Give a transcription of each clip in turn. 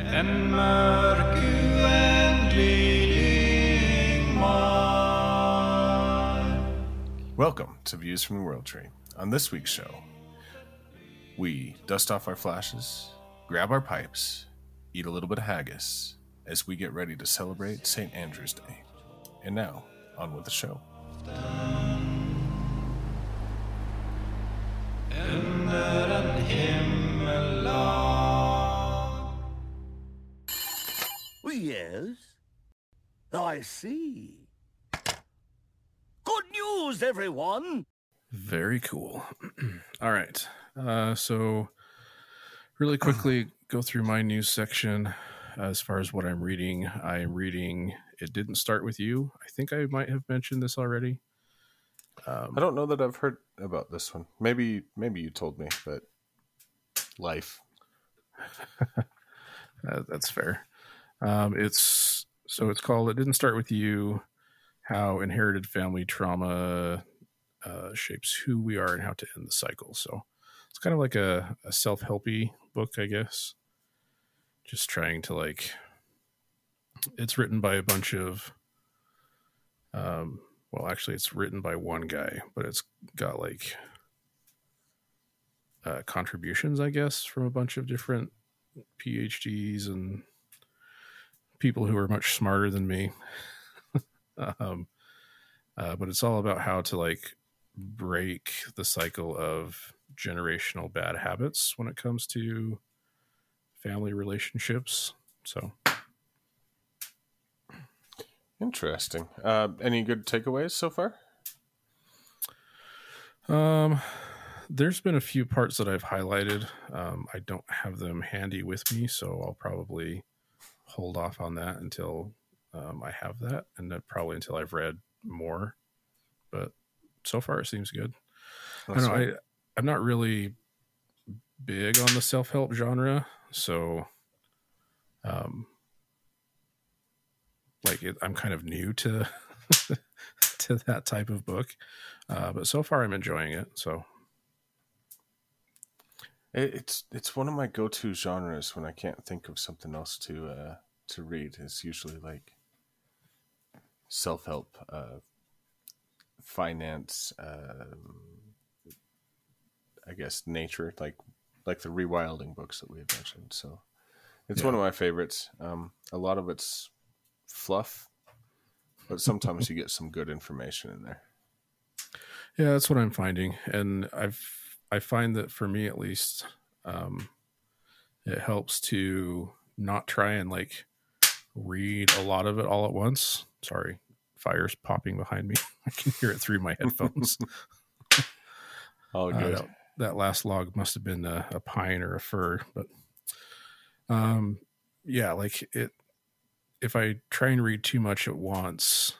En Welcome to Views from the World Tree. On this week's show, we dust off our flashes, grab our pipes, eat a little bit of haggis as we get ready to celebrate St. Andrew's Day. And now, on with the show. I see. Good news, everyone! Very cool. All right. Uh, so, really quickly go through my news section as far as what I'm reading. I'm reading It Didn't Start With You. I think I might have mentioned this already. Um, I don't know that I've heard about this one. Maybe, maybe you told me, but life. Uh, that's fair. Um, it's so it's called. It didn't start with you. How inherited family trauma uh, shapes who we are and how to end the cycle. So it's kind of like a, a self helpy book, I guess. Just trying to like. It's written by a bunch of. Um, well, actually, it's written by one guy, but it's got like uh, contributions, I guess, from a bunch of different PhDs and people who are much smarter than me. um, uh, but it's all about how to like break the cycle of generational bad habits when it comes to family relationships. So, Interesting. Uh, any good takeaways so far? um, there's been a few parts that I've highlighted. Um, I don't have them handy with me, so I'll probably hold off on that until um, I have that, and then probably until I've read more. But so far, it seems good. I don't know. I, I'm not really big on the self help genre, so um, like it, I'm kind of new to to that type of book. Uh, but so far, I'm enjoying it. So it's it's one of my go-to genres when I can't think of something else to uh, to read. is usually like self-help, uh, finance, um, I guess nature, like like the rewilding books that we have mentioned. So it's one of my favorites. Um, a lot of it's fluff, but sometimes you get some good information in there. Yeah, that's what I'm finding, and I've I find that for me at least, um, it helps to not try and like read a lot of it all at once. Sorry, fire's popping behind me. I can hear it through my headphones. Oh, Uh, good. that, that last log must have been a, a pine or a fir, but um, yeah, like it. If I try and read too much at once,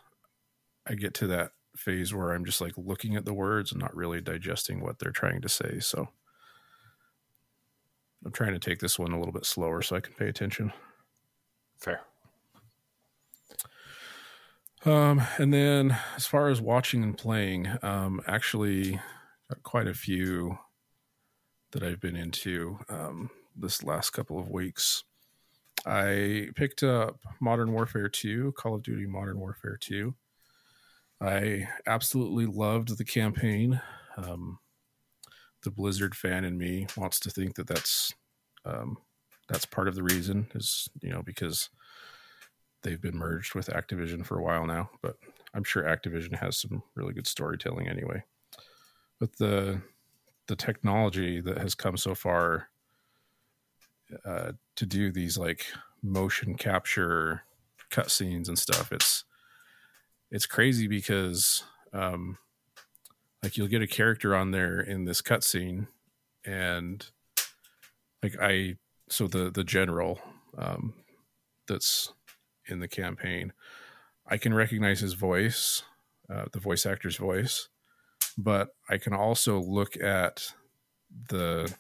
I get to that phase where I'm just like looking at the words and not really digesting what they're trying to say. So I'm trying to take this one a little bit slower so I can pay attention. Fair. Um, and then as far as watching and playing, um, actually got quite a few that I've been into um, this last couple of weeks. I picked up Modern Warfare 2, Call of Duty Modern Warfare 2. I absolutely loved the campaign. Um, the Blizzard fan in me wants to think that that's um, that's part of the reason is you know because they've been merged with Activision for a while now, but I'm sure Activision has some really good storytelling anyway. But the the technology that has come so far uh, to do these like motion capture cutscenes and stuff, it's it's crazy because um, like you'll get a character on there in this cutscene, and like I so the the general um, that's in the campaign. I can recognize his voice, uh, the voice actor's voice, but I can also look at the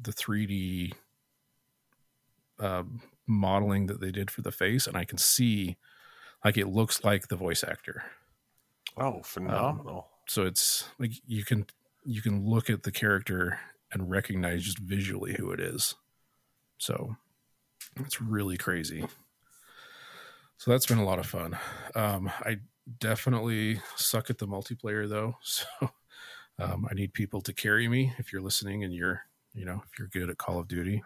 the 3D um, modeling that they did for the face, and I can see like it looks like the voice actor. Oh, phenomenal. So it's like you can you can look at the character and recognize just visually who it is. So It's really crazy. So that's been a lot of fun. Um, I definitely suck at the multiplayer though, so um, I need people to carry me. If you're listening and you're, you know, if you're good at Call of Duty,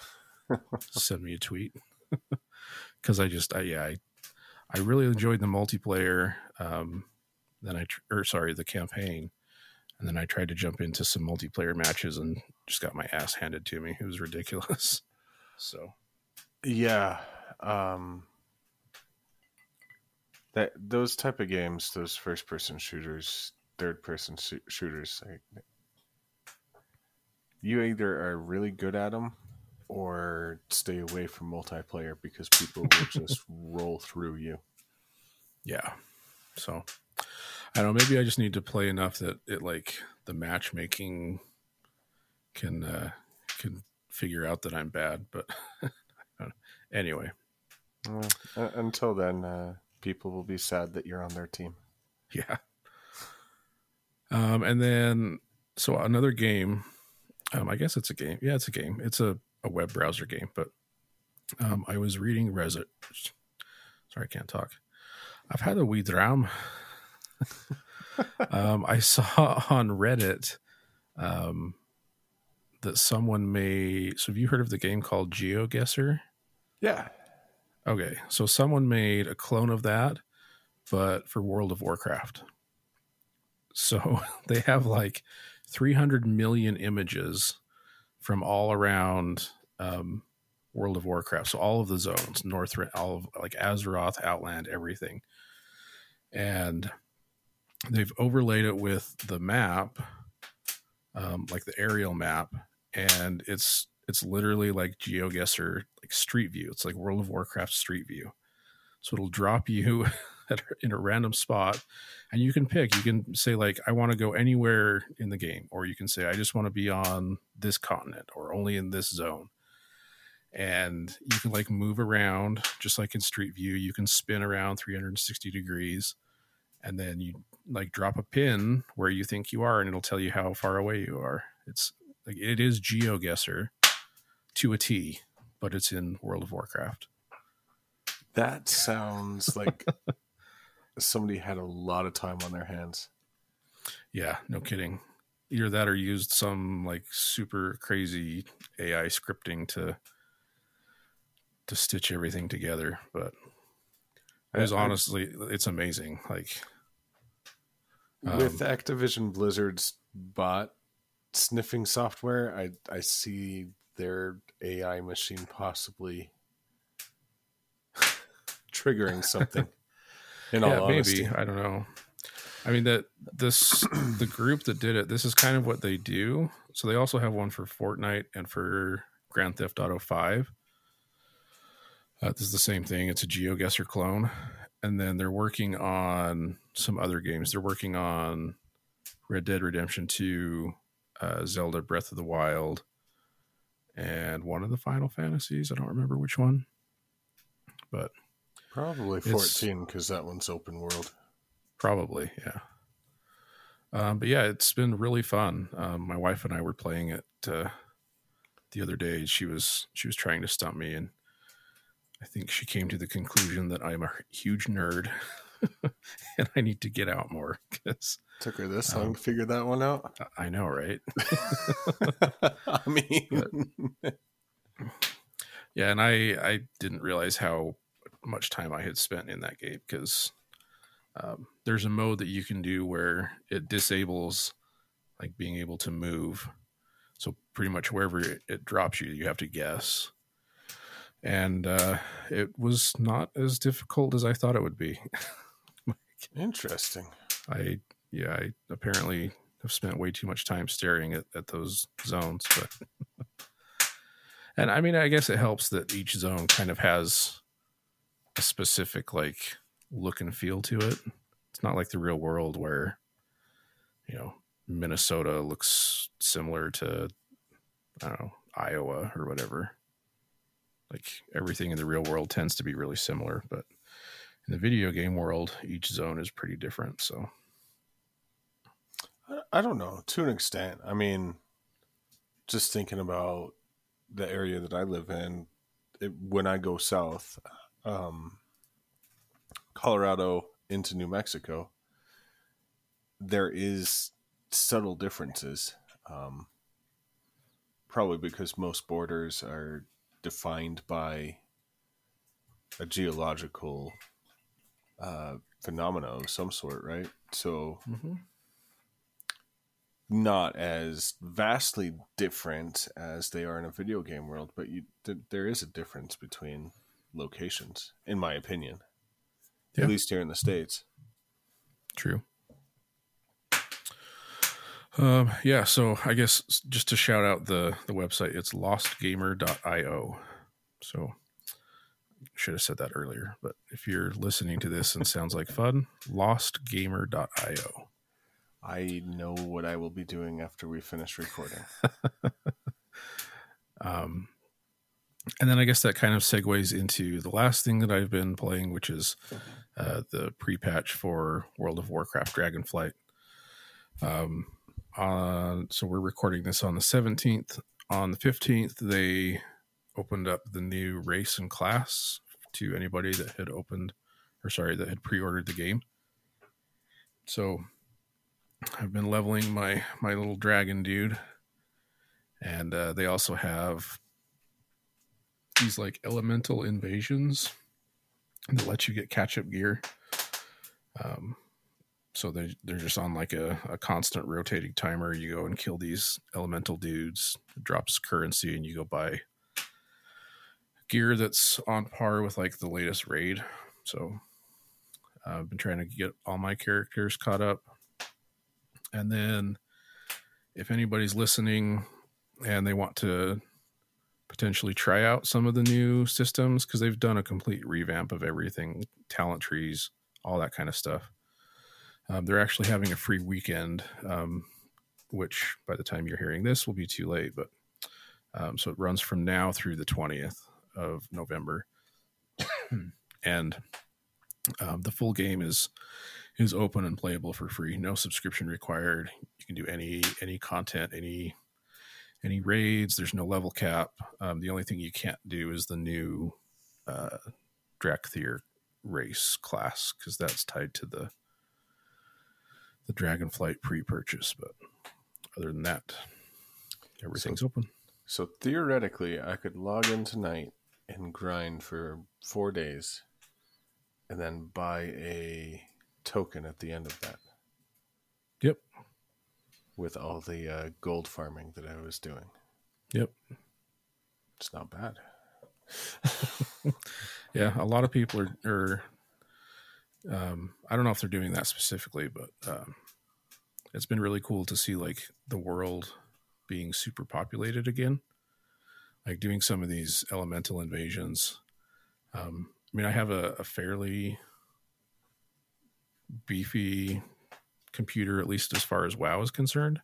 send me a tweet because I just, I, yeah, I, I really enjoyed the multiplayer. Um, then I, tr- or sorry, the campaign, and then I tried to jump into some multiplayer matches and just got my ass handed to me. It was ridiculous. So Yeah. Um that those type of games, those first person shooters, third person sh- shooters, like, you either are really good at them or stay away from multiplayer because people will just roll through you. yeah, so I don't know. Maybe I just need to play enough that it like the matchmaking can uh, can figure out that I'm bad. But anyway, Well, uh, until then, uh, people will be sad that you're on their team. yeah. Um, and then so another game. Um, I guess it's a game. Yeah, it's a game. It's a, a web browser game. But um, I was reading Reddit. Sorry, I can't talk. I've had a wee dram. um, I saw on Reddit um, that someone made. So, have you heard of the game called GeoGuessr? Yeah. Okay, so someone made a clone of that, but for World of Warcraft. So they have like 300 million images from all around um, World of Warcraft. So all of the zones, North, all of like Azeroth, Outland, everything. And they've overlaid it with the map, um, like the aerial map, and it's it's literally like GeoGuessr, like Street View. It's like World of Warcraft Street View. So it'll drop you in a random spot, and you can pick. You can say like, I want to go anywhere in the game, or you can say, I just want to be on this continent or only in this zone. And you can like move around just like in Street View. You can spin around 360 degrees, and then you like drop a pin where you think you are, and it'll tell you how far away you are. It's like it is GeoGuessr to a T, but it's in World of Warcraft. That sounds like somebody had a lot of time on their hands. Yeah, no kidding. Either that or used some like super crazy AI scripting to to stitch everything together. But it was honestly it's amazing. Like With Um, Activision Blizzard's bot sniffing software, I I see their AI machine possibly triggering something. In all yeah, honesty, maybe. I don't know. I mean that this the group that did it, this is kind of what they do. So they also have one for Fortnite and for Grand Theft Auto 5. Uh, this is the same thing. It's a GeoGuessr clone. And then they're working on some other games. They're working on Red Dead Redemption 2, uh, Zelda Breath of the Wild, and one of the Final Fantasies. I don't remember which one. But probably fourteen because that one's open world. Probably, yeah. Um, but yeah, it's been really fun. Um, my wife and I were playing it uh, the other day. She was she was trying to stump me, and I think she came to the conclusion that I'm a huge nerd, and I need to get out more because Took her this long Um, to figure that one out. I know, right? I mean, Yeah, and I I didn't realize how much time I had spent in that game because um, there's a mode that you can do where it disables like being able to move. So pretty much wherever it, it drops you, you have to guess. And uh, it was not as difficult as I thought it would be. interesting. I yeah, I apparently have spent way too much time staring at, at those zones, but and I mean I guess it helps that each zone kind of has a specific like look and feel to it. It's not like the real world where you know Minnesota looks similar to I don't know, Iowa or whatever. Like everything in the real world tends to be really similar, but in the video game world, each zone is pretty different. So I- don't know to an extent. I mean, just thinking about the area that I live in, it, when I go south, um, Colorado into New Mexico, there is subtle differences. Um, probably because most borders are defined by a geological uh, phenomena of some sort, right? So Mm-hmm. Not as vastly different as they are in a video game world, but you, th- there is a difference between locations, in my opinion. Yeah. At least here in the states. True. Um, yeah, so I guess just to shout out the the website, it's lostgamer.io. So should have said that earlier, but if you're listening to this and sounds like fun, lostgamer.io. I know what I will be doing after we finish recording. Um, and then I guess that kind of segues into the last thing that I've been playing, which is uh, the pre-patch for World of Warcraft Dragonflight. Um, uh, so we're recording this on the 17th. On the 15th, they opened up the new race and class to anybody that had opened, or sorry, that had pre-ordered the game. So I've been leveling my my little dragon dude and uh, they also have these like elemental invasions that let you get catch up gear. Um, so they they're just on like a, a constant rotating timer. You go and kill these elemental dudes, drops currency, and you go buy gear that's on par with like the latest raid. So uh, I've been trying to get all my characters caught up, and then if anybody's listening and they want to potentially try out some of the new systems because they've done a complete revamp of everything talent trees all that kind of stuff um, they're actually having a free weekend um, which by the time you're hearing this will be too late but um, so it runs from now through the 20th of november. And um, the full game is is open and playable for free no subscription required you can do any any content any any raids. There's no level cap. Um, the only thing you can't do is the new uh, Dracthyr race class because that's tied to the the Dragonflight pre-purchase. But other than that, everything's open. So theoretically, I could log in tonight and grind for four days, and then buy a token at the end of that Yep. with all the uh, gold farming that I was doing. Yep. It's not bad. Yeah, a lot of people are, are um, I don't know if they're doing that specifically, but um, it's been really cool to see like the world being super populated again. Like doing some of these elemental invasions. Um, I mean, I have a, a fairly beefy computer, at least as far as WoW is concerned.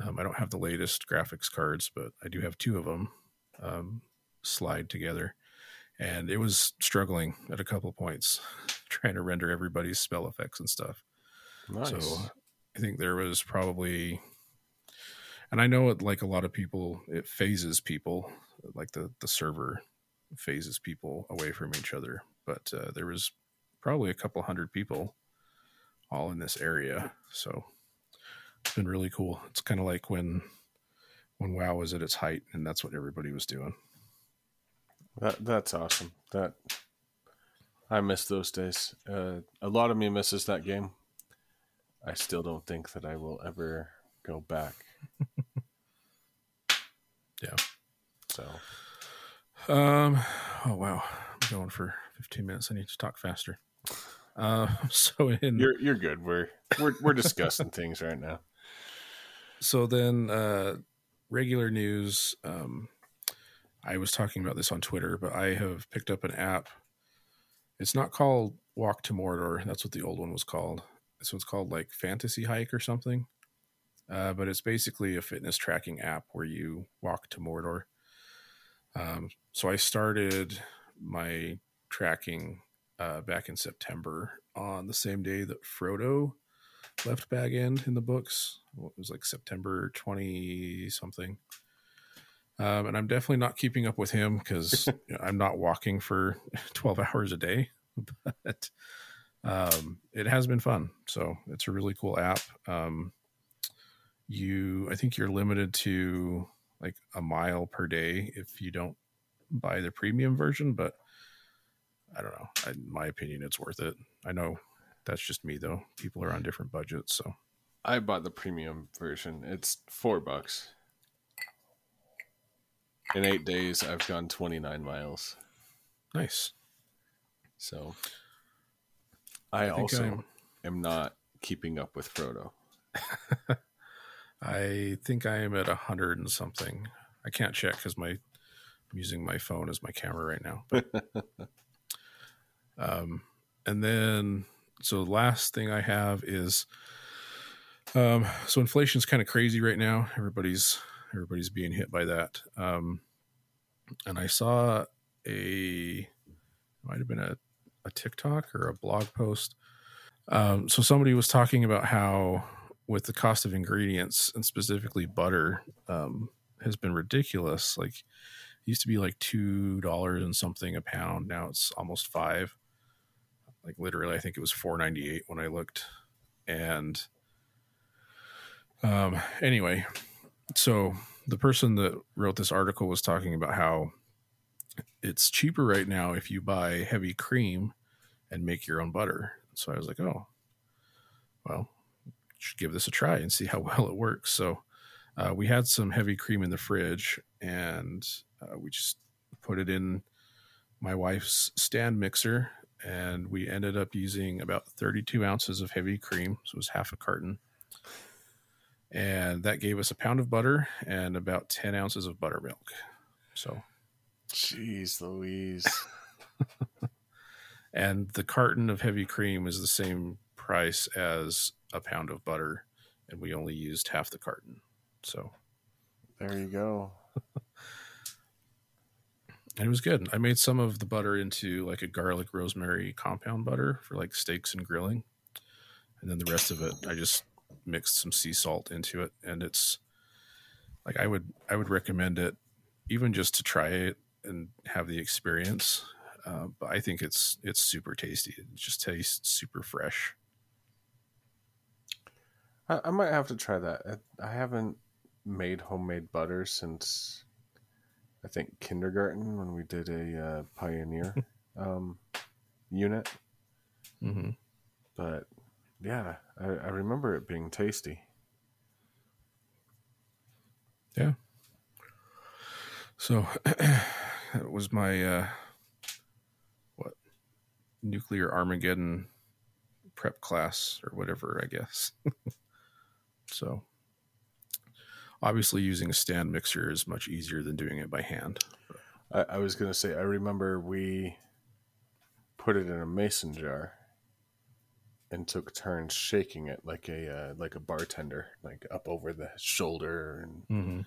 Um, I don't have the latest graphics cards, but I do have two of them um, slide together and it was struggling at a couple points trying to render everybody's spell effects and stuff. Nice. So I think there was probably, and I know it like a lot of people, it phases people, like the the server phases people away from each other. But uh, there was probably a couple hundred people all in this area, so it's been really cool. It's kind of like when when WoW was at its height, and that's what everybody was doing. That that's awesome. That I miss those days. Uh, a lot of me misses that game. I still don't think that I will ever go back. Yeah. So Um. Oh wow, I'm going for 15 minutes. I need to talk faster. Uh. So in you're you're good. We're we're we're discussing things right now. so then uh, regular news. Um, I was talking about this on Twitter, but I have picked up an app. It's not called Walk to Mordor. That's what the old one was called. This one's called like Fantasy Hike or something. Uh, but it's basically a fitness tracking app where you walk to Mordor. Um, so I started my tracking uh, back in September on the same day that Frodo left Bag End in the books. It was like September 20 something. Um, and I'm definitely not keeping up with him because I'm not walking for 12 hours a day. But um, it has been fun. So it's a really cool app. Um, you, I think you're limited to like a mile per day if you don't buy the premium version, but I don't know. I, in my opinion, it's worth it. I know that's just me though. People are on different budgets, so I bought the premium version. It's four bucks. In eight days, I've gone 29 miles. nice. So I, I also I'm- am not keeping up with Frodo. I think I am at a hundred and something. I can't check because my I'm using my phone as my camera right now. But, um, and then so the last thing I have is um, so inflation's kind of crazy right now. Everybody's everybody's being hit by that. Um, and I saw a might have been a, a TikTok or a blog post. Um, so somebody was talking about how with the cost of ingredients and specifically butter um, has been ridiculous. Like used to be like two dollars and something a pound. Now it's almost five. Like literally, I think it was four ninety eight when I looked. And um, anyway, so the person that wrote this article was talking about how it's cheaper right now if you buy heavy cream and make your own butter. So I was like, oh, well, should give this a try and see how well it works. So uh, we had some heavy cream in the fridge and uh, we just put it in my wife's stand mixer and we ended up using about 32 ounces of heavy cream. So it was half a carton. And that gave us a pound of butter and about 10 ounces of buttermilk. So, Jeez Louise. and the carton of heavy cream is the same price as a pound of butter. And we only used half the carton. So, there you go. And it was good. I made some of the butter into like a garlic rosemary compound butter for like steaks and grilling, and then the rest of it I just mixed some sea salt into it, and it's like I would I would recommend it even just to try it and have the experience. Uh, but I think it's it's super tasty. It just tastes super fresh. I, I might have to try that. I, I haven't made homemade butter since I think kindergarten when we did a uh, pioneer um, unit. hmm But yeah, I, I remember it being tasty. Yeah. So that was my uh, what nuclear Armageddon prep class or whatever, I guess. so obviously, using a stand mixer is much easier than doing it by hand. I, I was gonna say I remember we put it in a mason jar and took turns shaking it like a uh, like a bartender, like up over the shoulder and Mm-hmm.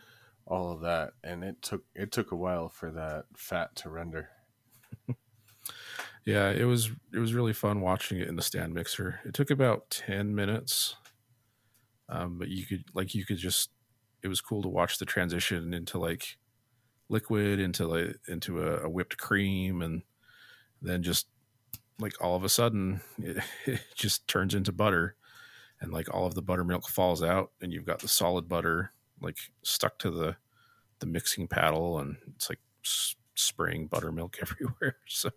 all of that. And it took it took a while for that fat to render. Yeah, it was it was really fun watching it in the stand mixer. It took about ten minutes, um, but you could like you could just it was cool to watch the transition into like liquid into like into a, a whipped cream, and then just like all of a sudden it, it just turns into butter, and like all of the buttermilk falls out, and you've got the solid butter like stuck to the the mixing paddle, and it's like s- spraying buttermilk everywhere. So.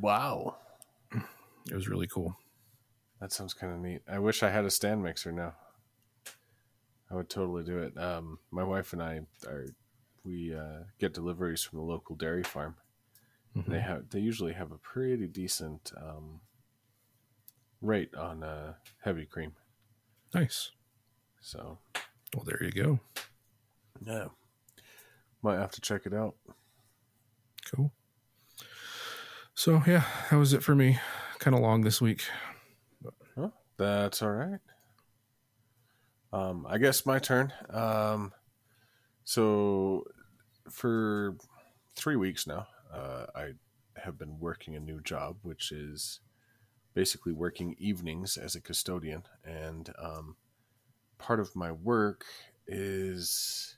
Wow. It was really cool. That sounds kind of neat. I wish I had a stand mixer now. I would totally do it. Um, my wife and I are we uh, get deliveries from the local dairy farm. Mhm. They have they usually have a pretty decent um, rate on uh, heavy cream. Nice. So Well, there you go. yeah, might have to check it out. Cool. So yeah, that was it for me. Kind of long this week. That's all right. Um, I guess my turn. Um, so for three weeks now, uh, I have been working a new job, which is basically working evenings as a custodian. And um, part of my work is,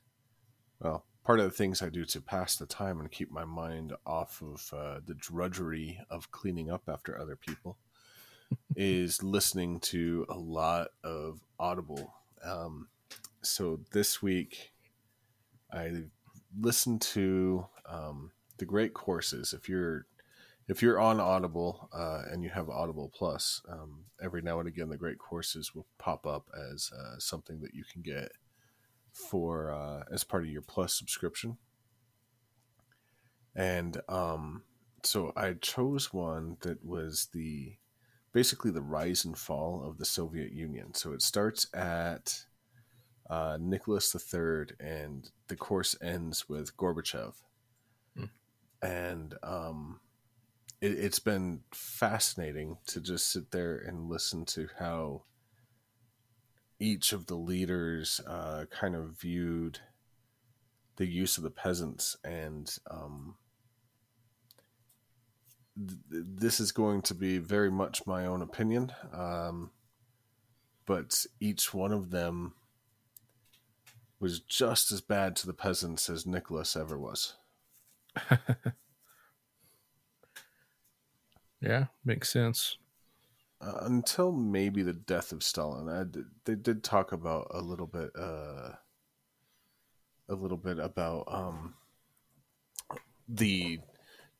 well, part of the things I do to pass the time and keep my mind off of uh, the drudgery of cleaning up after other people is listening to a lot of Audible. Um, so this week, I listened to um, the great courses. If you're if you're on Audible uh, and you have Audible Plus, um, every now and again the great courses will pop up as uh, something that you can get for uh, as part of your Plus subscription. And um, so I chose one that was the basically the rise and fall of the Soviet Union. So it starts at uh, Nicholas III, and the course ends with Gorbachev. Hmm. And um, it, it's been fascinating to just sit there and listen to how each of the leaders uh, kind of viewed the use of the peasants and um, th- this is going to be very much my own opinion um, but each one of them was just as bad to the peasants as nicholas ever was Yeah, makes sense. uh, until maybe the death of Stalin. Did, they did talk about a little bit, uh, a little bit about um, the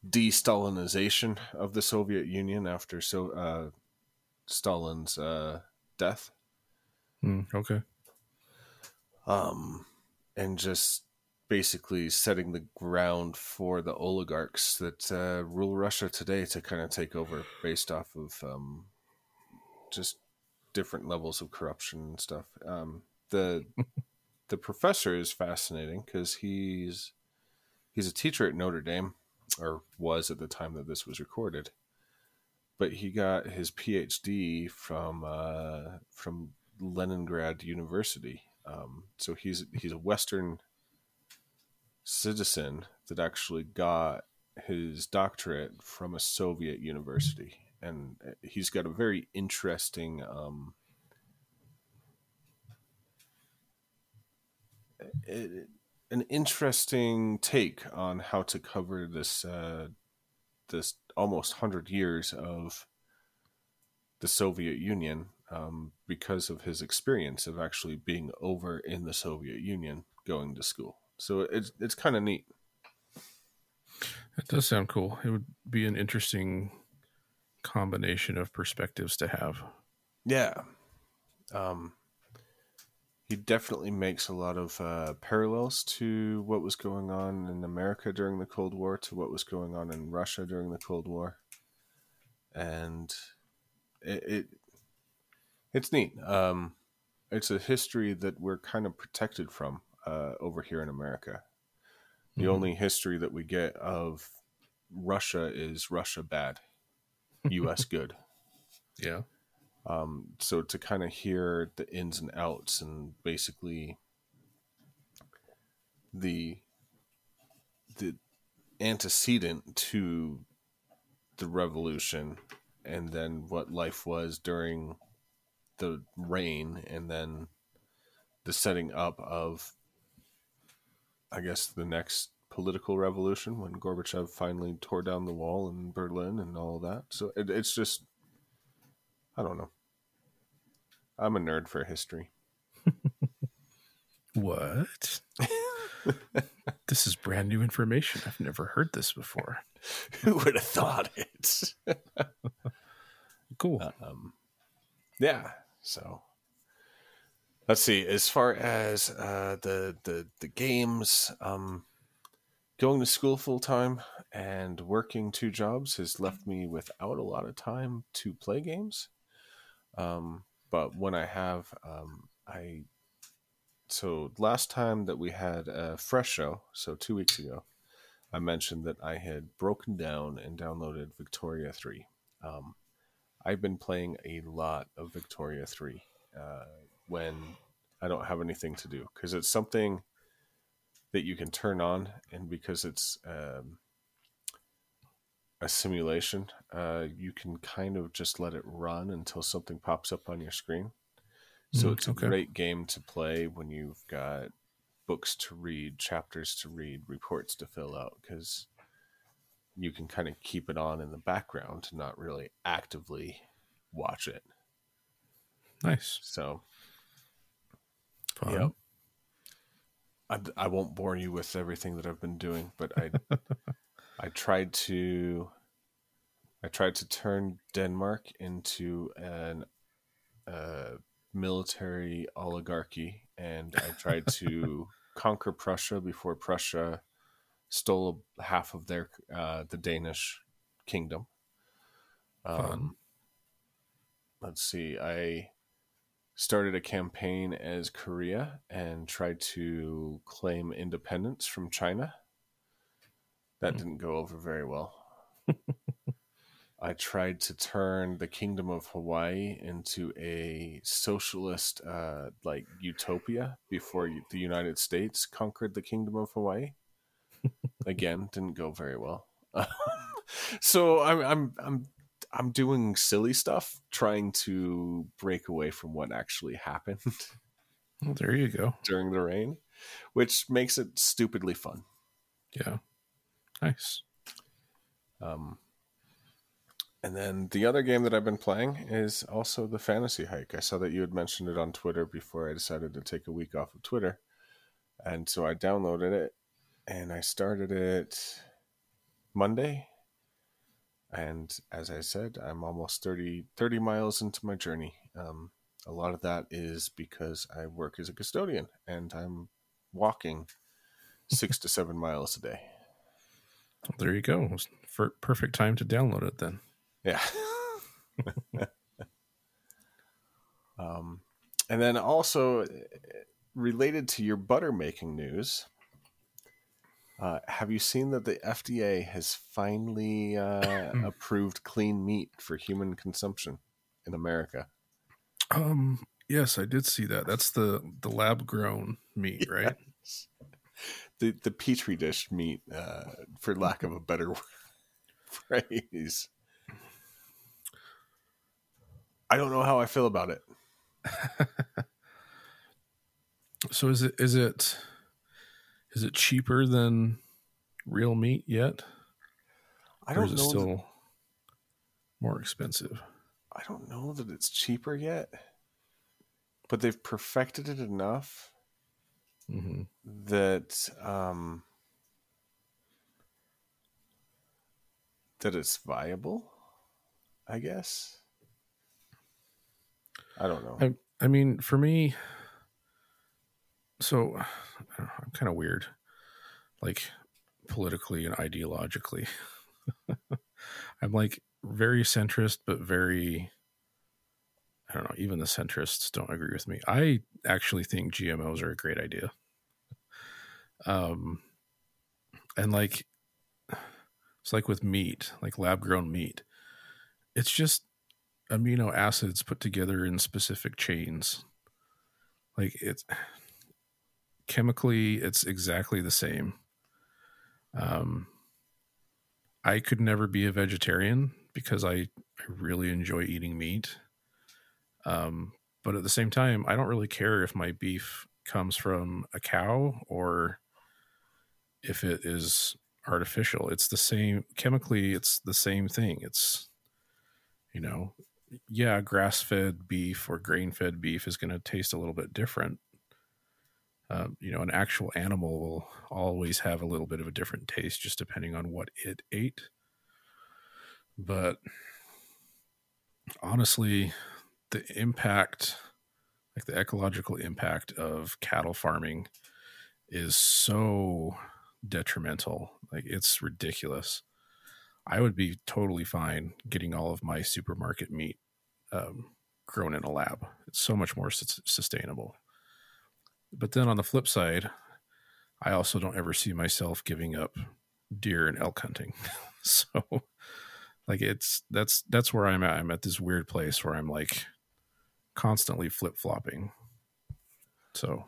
de-Stalinization of the Soviet Union after so uh, Stalin's uh, death, Hmm, okay. um, and just basically setting the ground for the oligarchs that uh, rule Russia today to kind of take over based off of um, just different levels of corruption and stuff. Um, the the professor is fascinating because he's he's a teacher at Notre Dame, or was at the time that this was recorded. But he got his PhD from uh, from Leningrad University. Um, so he's he's a Western citizen that actually got his doctorate from a Soviet university, and he's got a very interesting. Um, it, an interesting take on how to cover this uh, this almost hundred years of the Soviet Union um, because of his experience of actually being over in the Soviet Union going to school. So it's it's kind of neat. That does sound cool. It would be an interesting combination of perspectives to have. Yeah. Um, he definitely makes a lot of uh, parallels to what was going on in America during the Cold War to what was going on in Russia during the Cold War, and it, it it's neat. Um, it's a history that we're kind of protected from uh, over here in America. The Mhm. only history that we get of Russia is Russia bad, U.S. good. Yeah. Um, so to kind of hear the ins and outs and basically the the antecedent to the revolution and then what life was during the reign and then the setting up of I guess the next political revolution when Gorbachev finally tore down the wall in Berlin and all that. So it, it's just I don't know. I'm a nerd for history. What? this is brand new information. I've never heard this before. Who would have thought it? Cool. um, yeah. So let's see. As far as uh, the the the games, um, going to school full time and working two jobs has left me without a lot of time to play games. Um, but when I have, um, I so last time that we had a fresh show, so two weeks ago, I mentioned that I had broken down and downloaded Victoria three. Um, I've been playing a lot of Victoria 3 uh, when I don't have anything to do because it's something that you can turn on, and because it's um, a simulation, uh, you can kind of just let it run until something pops up on your screen. So Mm, it's a okay. great game to play when you've got books to read, chapters to read, reports to fill out because you can kind of keep it on in the background to not really actively watch it. Nice. So, Fun. Yep. I, I won't bore you with everything that I've been doing, but I I tried to I tried to turn Denmark into an uh, military oligarchy, and I tried to conquer Prussia before Prussia stole half of their uh, the Danish kingdom. Fun. let's see, I started a campaign as Korea and tried to claim independence from China. That Hmm. didn't go over very well. I tried to turn the kingdom of Hawaii into a socialist, uh, like utopia before the United States conquered the kingdom of Hawaii. Again, didn't go very well. so I'm, I'm, I'm, I'm doing silly stuff, trying to break away from what actually happened Well, there you go. during the reign, which makes it stupidly fun. Yeah. Nice. Um, and then the other game that I've been playing is also the Fantasy Hike. I saw that you had mentioned it on Twitter before I decided to take a week off of Twitter. And so I downloaded it and I started it Monday. And as I said, I'm almost 30, 30 miles into my journey. Um, a lot of that is because I work as a custodian and I'm walking six to seven miles a day. Well, there you go. For perfect time to download it then. Yeah. um, and then also uh, related to your butter making news, uh, have you seen that the FDA has finally uh, approved clean meat for human consumption in America? Um yes, I did see that. That's the the lab grown meat, right? The the petri dish meat, uh, for lack of a better phrase. I don't know how I feel about it. So is it is it is it cheaper than real meat yet? I or don't is it know. that- still more expensive? I don't know that it's cheaper yet, but they've perfected it enough hmm that um, that it's viable. I guess. I don't know. I I mean, for me, so know, I'm kind of weird, like politically and ideologically. I'm like very centrist, but very, I don't know, even the centrists don't agree with me. I actually think GMOs are a great idea. Um, and like, it's like with meat, like lab grown meat, it's just amino acids put together in specific chains. Like it's chemically, it's exactly the same. Um, I could never be a vegetarian because I, I really enjoy eating meat. Um, but at the same time, I don't really care if my beef comes from a cow or if it is artificial. It's the same chemically, it's the same thing. It's, you know, yeah, grass fed beef or grain fed beef is going to taste a little bit different. Um, you know, an actual animal will always have a little bit of a different taste just depending on what it ate. But honestly, the impact, like the ecological impact of cattle farming, is so detrimental. Like it's ridiculous. I would be totally fine getting all of my supermarket meat um, grown in a lab. It's so much more sus- sustainable. But then on the flip side, I also don't ever see myself giving up deer and elk hunting. so like it's that's that's where I'm at. I'm at this weird place where I'm like constantly flip flopping. So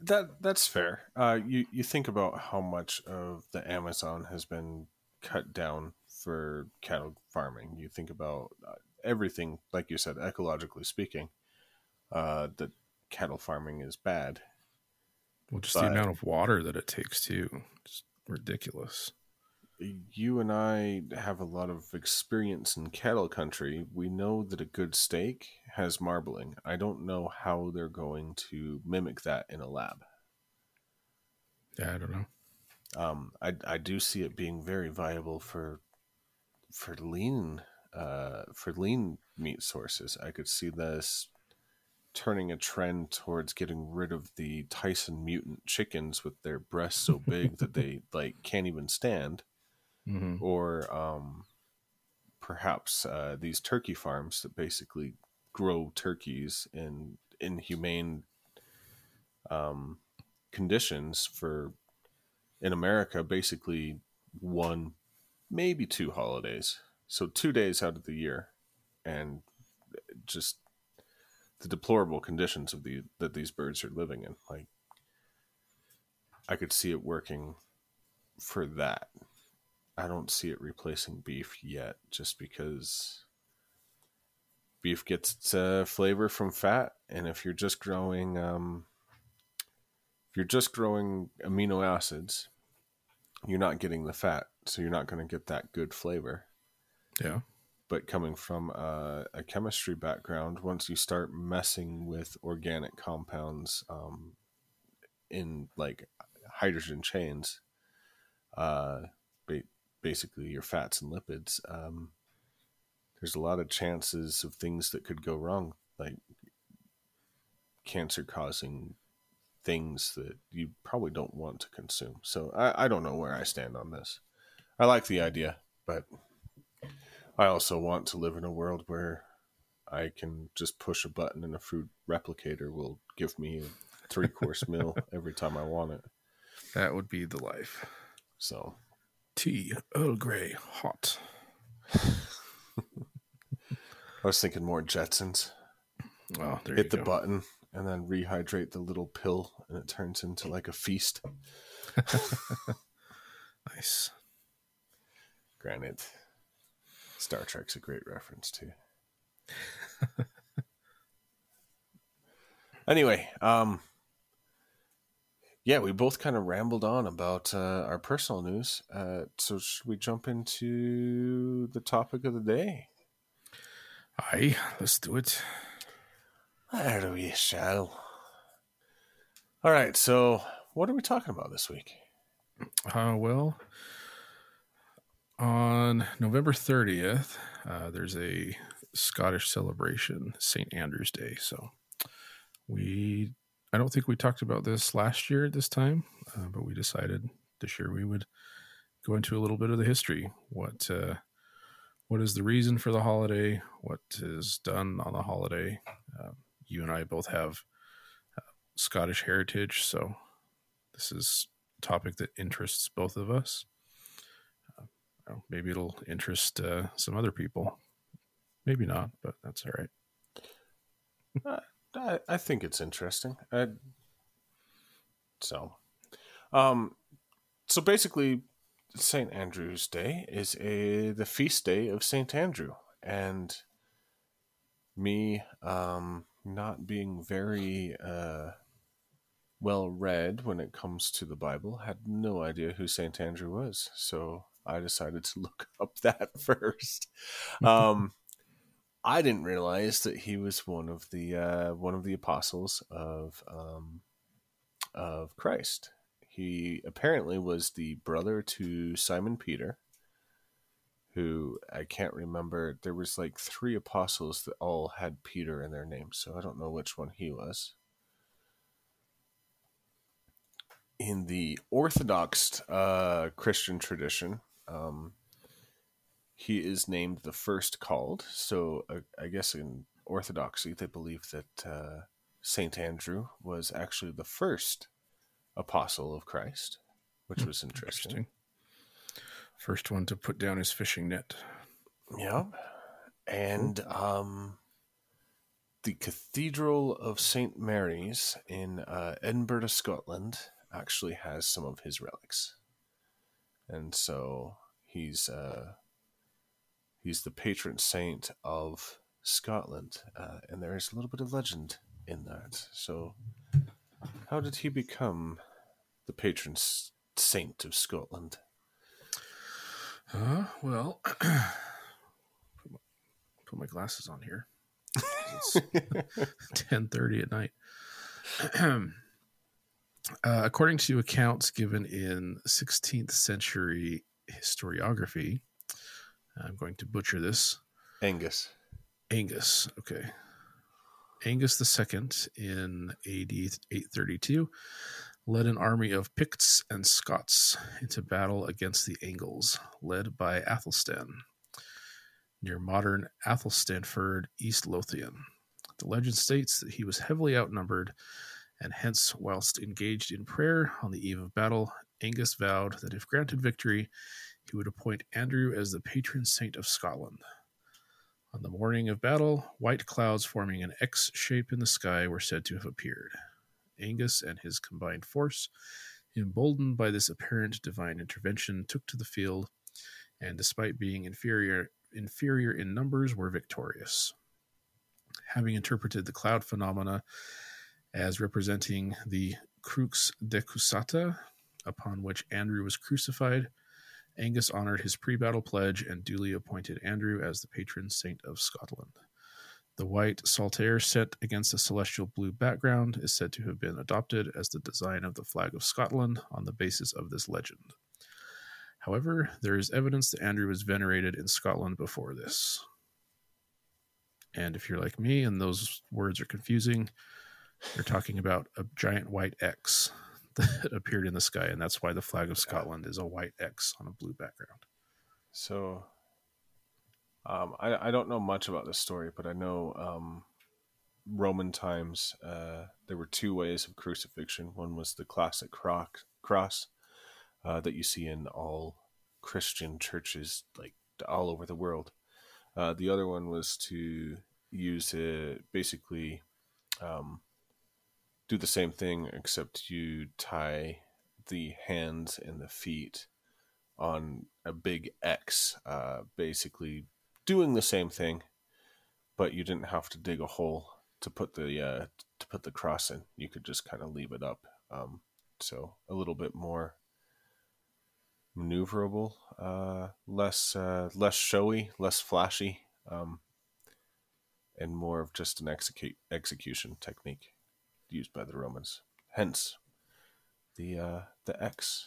That that's fair. Uh, you you think about how much of the Amazon has been cut down for cattle farming. You think about uh, everything, like you said, ecologically speaking, uh, that cattle farming is bad. Well, just the amount of water that it takes too. It's ridiculous. You and I have a lot of experience in cattle country. We know that a good steak has marbling. I don't know how they're going to mimic that in a lab. Yeah, I don't know. Um, I I do see it being very viable for for lean uh, for lean meat sources. I could see this turning a trend towards getting rid of the Tyson mutant chickens with their breasts so big that they like can't even stand. Hmm or um, perhaps uh, these turkey farms that basically grow turkeys in inhumane um, conditions for in America, basically one, maybe two holidays. So two days out of the year, and just the deplorable conditions of the that these birds are living in. Like, I could see it working for that. I don't see it replacing beef yet, just because beef gets its uh, flavor from fat, and if you're just growing, um, if you're just growing amino acids, you're not getting the fat, so you're not going to get that good flavor. Yeah. But coming from a, a chemistry background, once you start messing with organic compounds um, in like hydrogen chains, uh, basically your fats and lipids, um, there's a lot of chances of things that could go wrong, like cancer causing things that you probably don't want to consume. So I, I don't know where I stand on this. I like the idea, but I also want to live in a world where I can just push a button and a food replicator will give me a three course meal every time I want it. That would be the life. So Tea, Earl Grey, hot. I was thinking more Jetsons. There Hit the go. button and then rehydrate the little pill and it turns into like a feast. Nice. Granted, Star Trek's a great reference too. anyway, um, yeah, we both kind of rambled on about uh, our personal news. Uh, so should we jump into the topic of the day? Aye, let's do it. There we shall. All right, so what are we talking about this week? Uh, well, on November 30th, uh, there's a Scottish celebration, St. Andrew's Day. So we, I don't think we talked about this last year at this time, uh, but we decided this year we would go into a little bit of the history. What, uh, what is the reason for the holiday? What is done on the holiday? Uh, you and I both have uh, Scottish heritage, so this is a topic that interests both of us. Uh, well, maybe it'll interest uh, some other people. Maybe not, but that's all right. I, I think it's interesting. I, so, um, so basically, Saint Andrew's Day is a the feast day of Saint Andrew, and me, um, not being very uh, well read when it comes to the Bible, had no idea who Saint Andrew was. So I decided to look up that first. Um, I didn't realize that he was one of the uh, one of the apostles of um, of Christ. He apparently was the brother to Simon Peter, who I can't remember. There was like three apostles that all had Peter in their name, so I don't know which one he was. In the Orthodox uh, Christian tradition, um, he is named the first called. So uh, I guess in Orthodoxy, they believe that uh, Saint Andrew was actually the first apostle of Christ, which was interesting. Interesting. First one to put down his fishing net. Yeah, and um, the Cathedral of Saint Mary's in uh, Edinburgh, Scotland, actually has some of his relics, and so he's uh, he's the patron saint of Scotland, uh, and there is a little bit of legend in that. So How did he become the patron saint of Scotland? Uh, well, put, my, put my glasses on here. It's ten thirty at night. uh, according to accounts given in 16th century historiography, I'm going to butcher this. Angus. Angus, okay. Angus II in AD 832 led an army of Picts and Scots into battle against the Angles, led by Athelstan, near modern Athelstaneford, East Lothian. The legend states that he was heavily outnumbered, and hence, whilst engaged in prayer on the eve of battle, Angus vowed that if granted victory, he would appoint Andrew as the patron saint of Scotland. On the morning of battle, white clouds forming an X shape in the sky were said to have appeared. Angus and his combined force, emboldened by this apparent divine intervention, took to the field, and despite being inferior inferior in numbers, were victorious. Having interpreted the cloud phenomena as representing the crux decussata, upon which Andrew was crucified, Angus honored his pre battle pledge and duly appointed Andrew as the patron saint of Scotland. The white saltire set against a celestial blue background is said to have been adopted as the design of the flag of Scotland on the basis of this legend. However, there is evidence that Andrew was venerated in Scotland before this. And if you're like me and those words are confusing, you're talking about a giant white X that appeared in the sky, and that's why the flag of Scotland is a white X on a blue background. So, um, I, I don't know much about this story, but I know um, Roman times uh, there were two ways of crucifixion. One was the classic croc- cross uh, that you see in all Christian churches, like all over the world. Uh, the other one was to use it basically um, do the same thing, except you tie the hands and the feet on a big X, uh, basically doing the same thing, but you didn't have to dig a hole to put the uh, to put the cross in. You could just kind of leave it up. Um, so a little bit more maneuverable, uh, less uh, less showy, less flashy, um, and more of just an execute execution technique used by the Romans. Hence, the uh, the X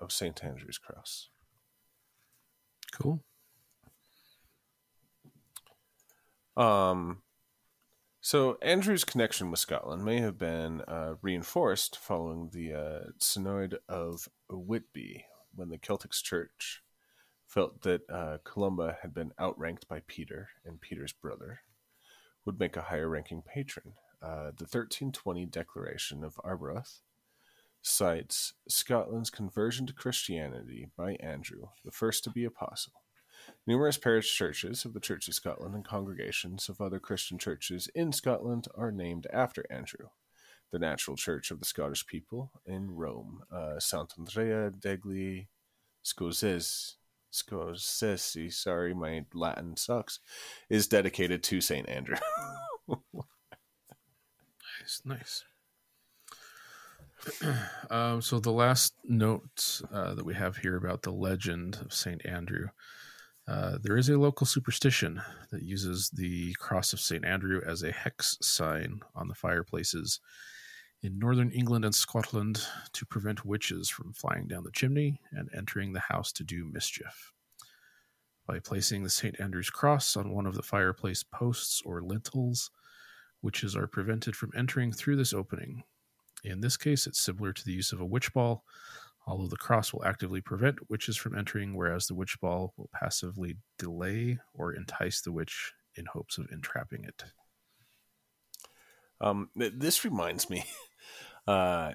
of Saint Andrew's cross. Cool. Um, so Andrew's connection with Scotland may have been uh, reinforced following the uh, Synod of Whitby, when the Celtic Church felt that uh, Columba had been outranked by Peter, and Peter's brother would make a higher-ranking patron. Uh, the 1320 Declaration of Arbroath cites Scotland's conversion to Christianity by Andrew, the first to be apostle. Numerous parish churches of the Church of Scotland and congregations of other Christian churches in Scotland are named after Andrew, the natural church of the Scottish people in Rome. Uh, Sant'Andrea degli Scozzesi, Scozzesi, sorry, my Latin sucks, is dedicated to Saint Andrew. Nice, nice. um, so the last note uh, that we have here about the legend of Saint Andrew, uh, there is a local superstition that uses the cross of Saint Andrew as a hex sign on the fireplaces in northern England and Scotland to prevent witches from flying down the chimney and entering the house to do mischief. By placing the St. Andrew's cross on one of the fireplace posts or lintels, witches are prevented from entering through this opening. In this case, it's similar to the use of a witch ball, although the cross will actively prevent witches from entering, whereas the witch ball will passively delay or entice the witch in hopes of entrapping it. Um, this reminds me, uh,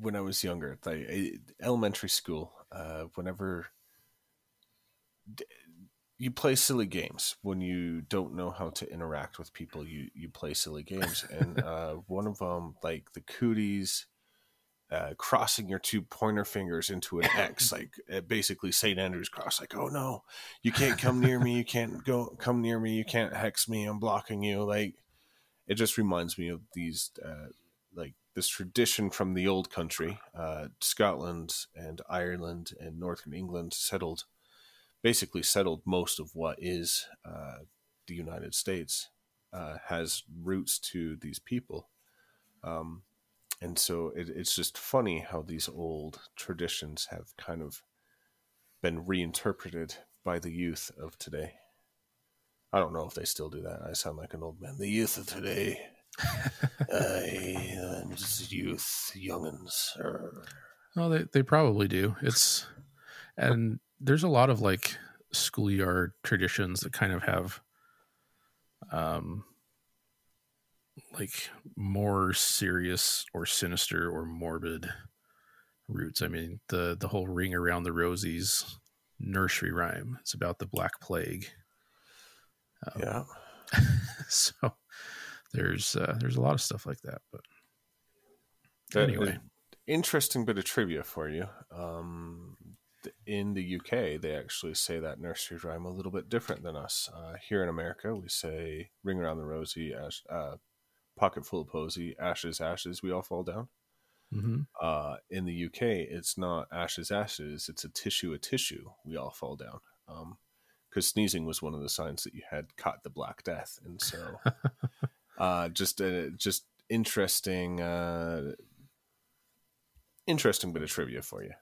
when I was younger, like elementary school, uh, whenever you play silly games when you don't know how to interact with people, you you play silly games, and uh, one of them, like the cooties. Uh, crossing your two pointer fingers into an X, like uh, basically St. Andrew's cross, like, oh no, you can't come near me, you can't go come near me, you can't hex me, I'm blocking you. Like, it just reminds me of these uh, like this tradition from the old country. Uh, Scotland and Ireland and Northern England settled, basically settled most of what is uh, the United States, uh, has roots to these people. Um, and so it, it's just funny how these old traditions have kind of been reinterpreted by the youth of today. I don't know if they still do that. I sound like an old man. The youth of today. I am just youth, youngins. Well, they they probably do. It's and there's a lot of like schoolyard traditions that kind of have um like more serious or sinister or morbid roots. I mean, the the whole ring around the rosies nursery rhyme. It's about the black plague. Um, Yeah. so there's uh, there's a lot of stuff like that. But anyway, an interesting bit of trivia for you. Um, in the UK, they actually say that nursery rhyme a little bit different than us. Uh, here in America, we say "Ring around the rosy, ash, uh, pocket full of posy, ashes, ashes, we all fall down." mhm. Uh, in the UK, it's not ashes, ashes. It's a tissue, a tissue. We all fall down. Because sneezing was one of the signs that you had caught the Black Death, and so uh, just a just interesting, uh, interesting bit of trivia for you.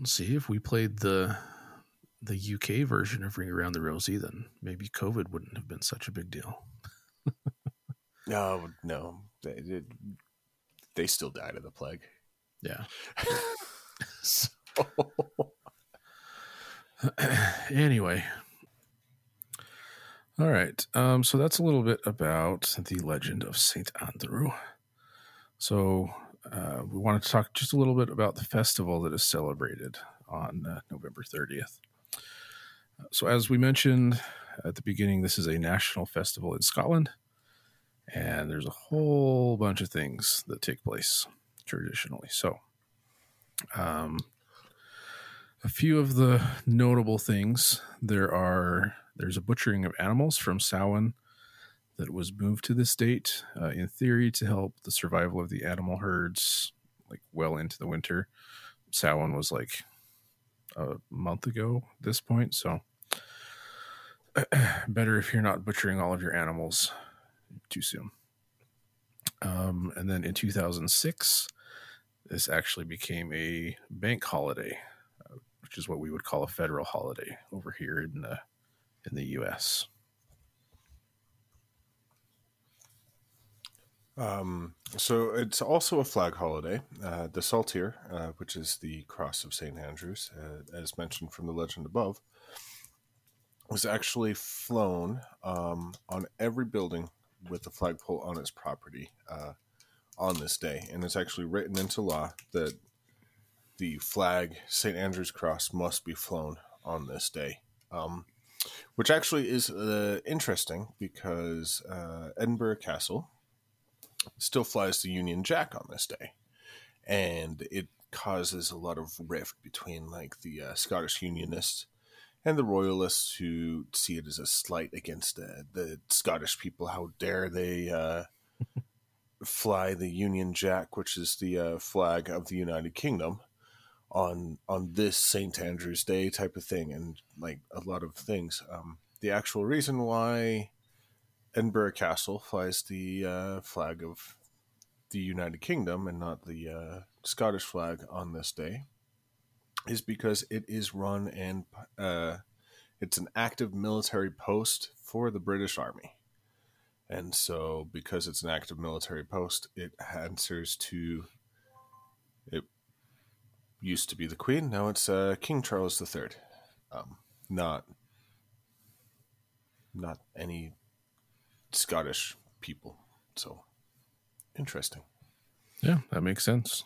Let's see if we played the the UK version of Ring Around the Rosie, then maybe COVID wouldn't have been such a big deal. No, no, they they, they still died of the plague. Yeah. So, anyway. All right. Um, so that's a little bit about the legend of Saint Andrew. So uh, we wanted to talk just a little bit about the festival that is celebrated on uh, November 30th. So, as we mentioned at the beginning, this is a national festival in Scotland, and there's a whole bunch of things that take place traditionally. So, um, a few of the notable things there are there's a butchering of animals from Samhain that was moved to this date uh, in theory to help the survival of the animal herds like well into the winter Samhain was like a month ago at this point so better if you're not butchering all of your animals too soon um, and then in 2006 this actually became a bank holiday which is what we would call a federal holiday over here in the in the U.S. Um, so it's also a flag holiday. Uh, the Saltire, uh, which is the cross of St. Andrews, uh, as mentioned from the legend above, was actually flown um, on every building with a flagpole on its property uh, on this day. And it's actually written into law that the flag, St. Andrew's cross, must be flown on this day. Um, which actually is uh, interesting because uh, Edinburgh Castle still flies the Union Jack on this day, and it causes a lot of rift between like the uh, Scottish Unionists and the Royalists who see it as a slight against uh, the Scottish people. How dare they uh, fly the Union Jack, which is the uh, flag of the United Kingdom, on on this St Andrew's Day type of thing, and like a lot of things. Um, the actual reason why Edinburgh Castle flies the uh, flag of the United Kingdom and not the uh, Scottish flag on this day is because it is run and uh, it's an active military post for the British Army. And so, because it's an active military post, it answers to. It used to be the Queen, now it's uh, King Charles III. Um, not. Not any Scottish people. So interesting. Yeah, that makes sense.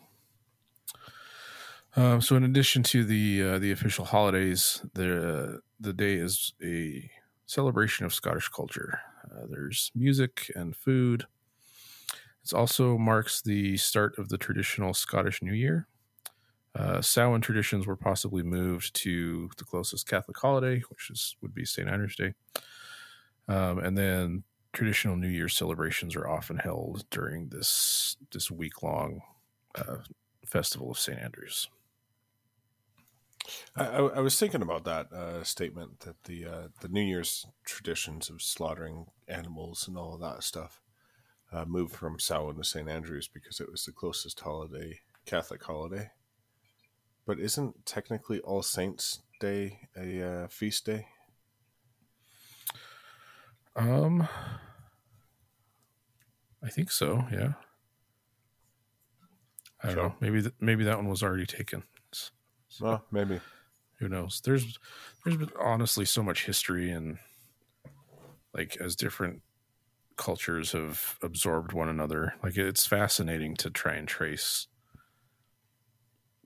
Um, so, in addition to the uh, the official holidays, the the day is a celebration of Scottish culture. Uh, there's music and food. It also marks the start of the traditional Scottish New Year. Uh, Samhain traditions were possibly moved to the closest Catholic holiday, which is would be St. Andrew's Day, um, and then traditional New Year celebrations are often held during this this week long uh, festival of St. Andrews. I, I, was thinking about that uh, statement that the uh, the New Year's traditions of slaughtering animals and all of that stuff uh, moved from Samhain to St. Andrews because it was the closest holiday, Catholic holiday. But isn't technically All Saints Day a uh, feast day? Um, I think so. Yeah. I don't So- know. Maybe th- maybe that one was already taken. S- Well, maybe. Who knows? There's there's been honestly so much history and like as different cultures have absorbed one another. Like it's fascinating to try and trace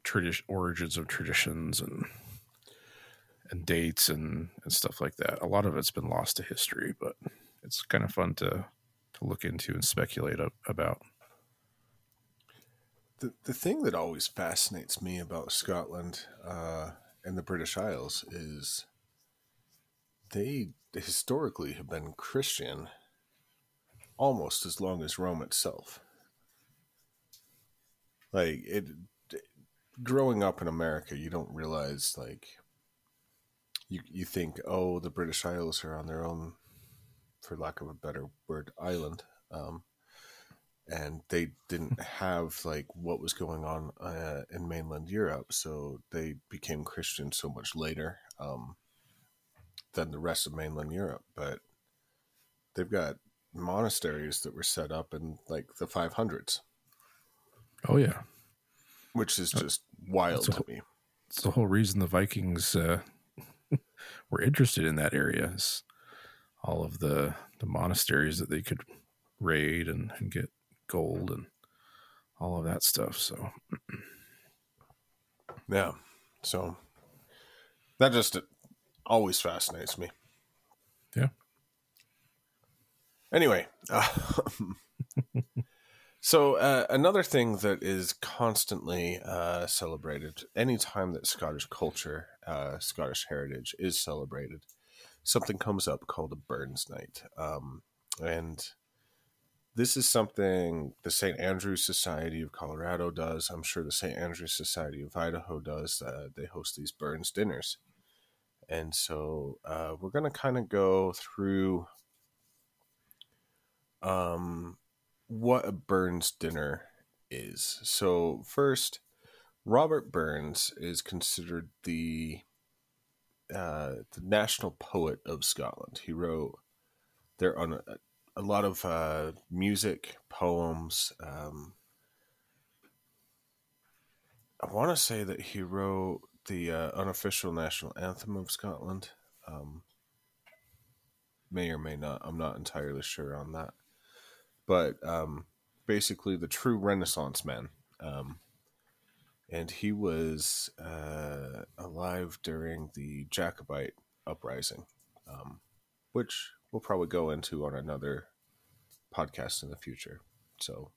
tradition origins of traditions and and dates and and stuff like that. A lot of it's been lost to history, but it's kind of fun to look into and speculate about. The, the thing that always fascinates me about Scotland uh, and the British Isles is they historically have been Christian almost as long as Rome itself. Like it, growing up in America, you don't realize like you you think, oh, the British Isles are on their own, for lack of a better word, island. Um, and they didn't have like what was going on uh, in mainland Europe, so they became Christian so much later um, than the rest of mainland Europe. But they've got monasteries that were set up in like the 500s, Oh yeah, which is just wild that's a to me. it's the whole reason the Vikings uh, were interested in that area. Is all of the the monasteries that they could raid and, and get gold and all of that stuff. So Yeah, so that just always fascinates me. Yeah. Anyway, um, so uh, another thing that is constantly uh, celebrated anytime that Scottish culture, uh, Scottish heritage is celebrated, something comes up called a Burns Night. Um, and this is something the St. Andrews Society of Colorado does. I'm sure the St. Andrews Society of Idaho does. Uh, they host these Burns dinners. And so uh, we're going to kind of go through um, what a Burns dinner is. So, first, Robert Burns is considered the uh, the national poet of Scotland. He wrote there on a, a lot of uh, music, poems. Um, I want to say that he wrote the uh, unofficial national anthem of Scotland. Um, may or may not. I'm not entirely sure on that. But um, basically, the true Renaissance man. Um, and he was uh, alive during the Jacobite uprising, um, which we'll probably go into on another podcast in the future. So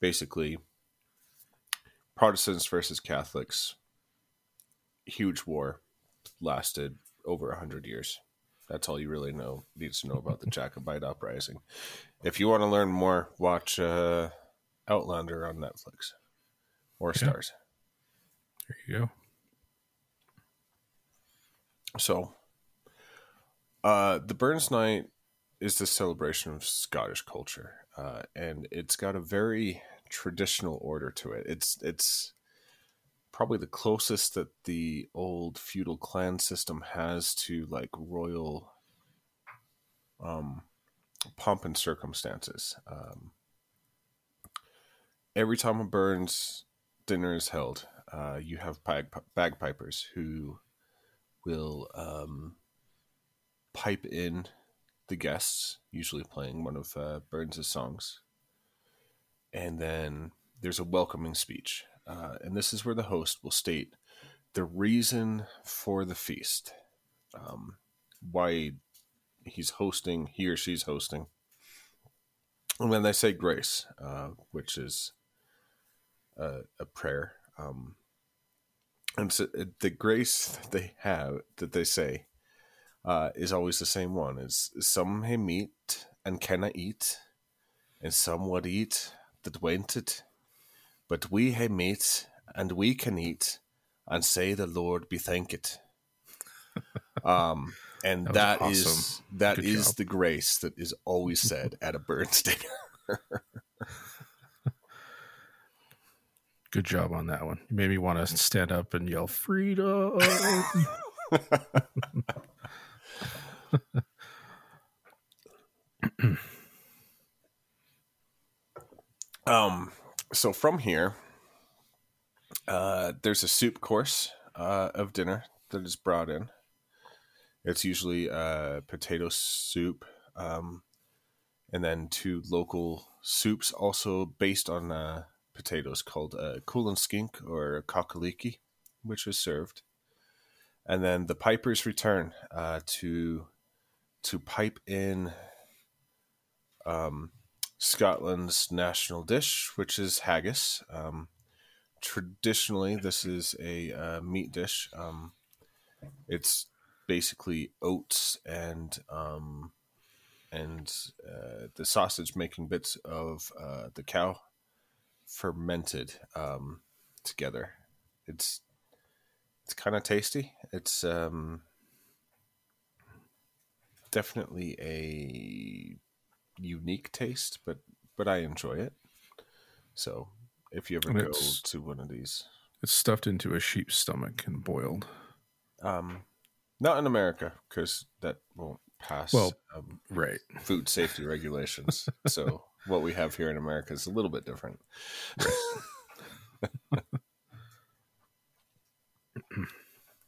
basically, Protestants versus Catholics, huge war, lasted over a hundred years. That's all you really know needs to know about the Jacobite uprising. If you want to learn more, watch uh, Outlander on Netflix or Yeah. Stars. There you go. So, uh, the Burns Night is the celebration of Scottish culture, uh, and it's got a very traditional order to it. It's it's probably the closest that the old feudal clan system has to like royal um, pomp and circumstances. Um, every time a Burns dinner is held, uh, you have bag- bagpipers who will um, pipe in the guests, usually playing one of uh, Burns' songs. And then there's a welcoming speech. Uh, and this is where the host will state the reason for the feast, um, why he's hosting, he or she's hosting. And then they say grace, uh, which is a, a prayer. Um, and so uh, the grace that they have that they say uh, is always the same one is some hay meat and cannot eat, and some would eat that went it. But we hae meat, and we can eat, and say the Lord be thanked. Um, and That that was is awesome. that is the grace that is always said at a Burns dinner. Good job on that one. You made me want to stand up and yell freedom. Um, so from here, uh, there's a soup course uh, of dinner that is brought in. It's usually uh, potato soup, um, and then two local soups also based on uh, potatoes called uh, skink or cock-a-leekie, which is served. And then the pipers return uh, to to pipe in um, Scotland's national dish, which is haggis. Um, traditionally, this is a uh, meat dish. Um, it's basically oats and um, and uh, the sausage making bits of uh, the cow fermented um, together. It's it's kind of tasty. It's um, definitely a unique taste, but but I enjoy it. So if you ever And go to one of these, it's stuffed into a sheep's stomach and boiled. um, not in America because that won't pass Well- um, Right. food safety regulations. so what we have here in America is a little bit different.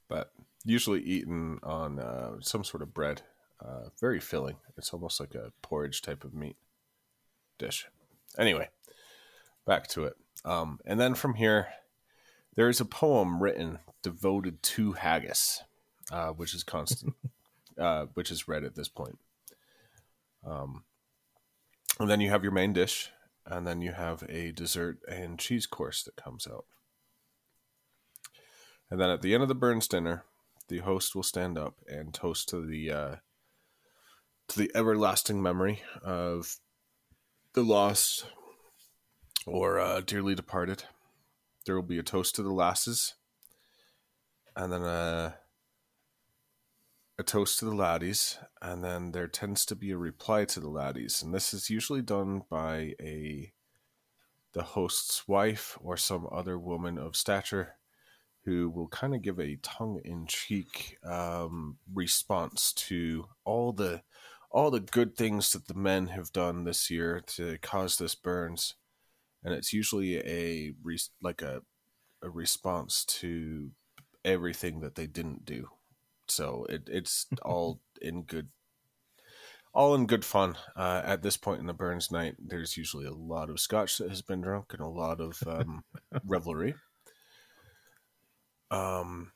but usually eaten on uh, some sort of bread. Uh, very filling. It's almost like a porridge type of meat dish. Anyway, back to it. Um, and then from here, there is a poem written devoted to haggis, uh, which is constant, uh, which is read at this point. Um, and then you have your main dish, and then you have a dessert and cheese course that comes out. And then at the end of the Burns dinner, the host will stand up and toast to the uh, to the everlasting memory of the lost or uh, dearly departed. There will be a toast to the lasses, and then a a toast to the laddies, and then there tends to be a reply to the laddies, and this is usually done by a the host's wife or some other woman of stature who will kind of give a tongue-in-cheek um, response to all the all the good things that the men have done this year to cause this burns and it's usually a like a a response to everything that they didn't do so it, it's all in good all in good fun uh, at this point in the burns night there's usually a lot of scotch that has been drunk and a lot of um, revelry um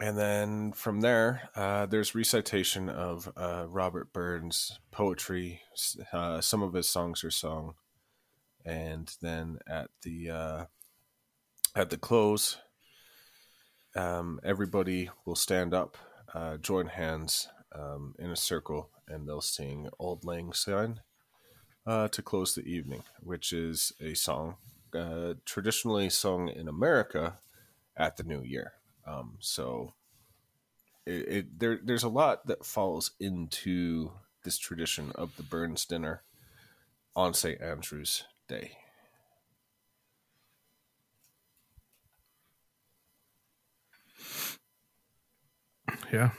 and then from there, uh, there's recitation of uh, Robert Burns' poetry. Uh, some of his songs are sung, and then at the uh, at the close, um, everybody will stand up, uh, join hands um, in a circle, and they'll sing "Auld Lang Syne" uh, to close the evening, which is a song uh, traditionally sung in America at the New Year. Um, so it, it there there's a lot that falls into this tradition of the Burns dinner on St. Andrew's Day. Yeah.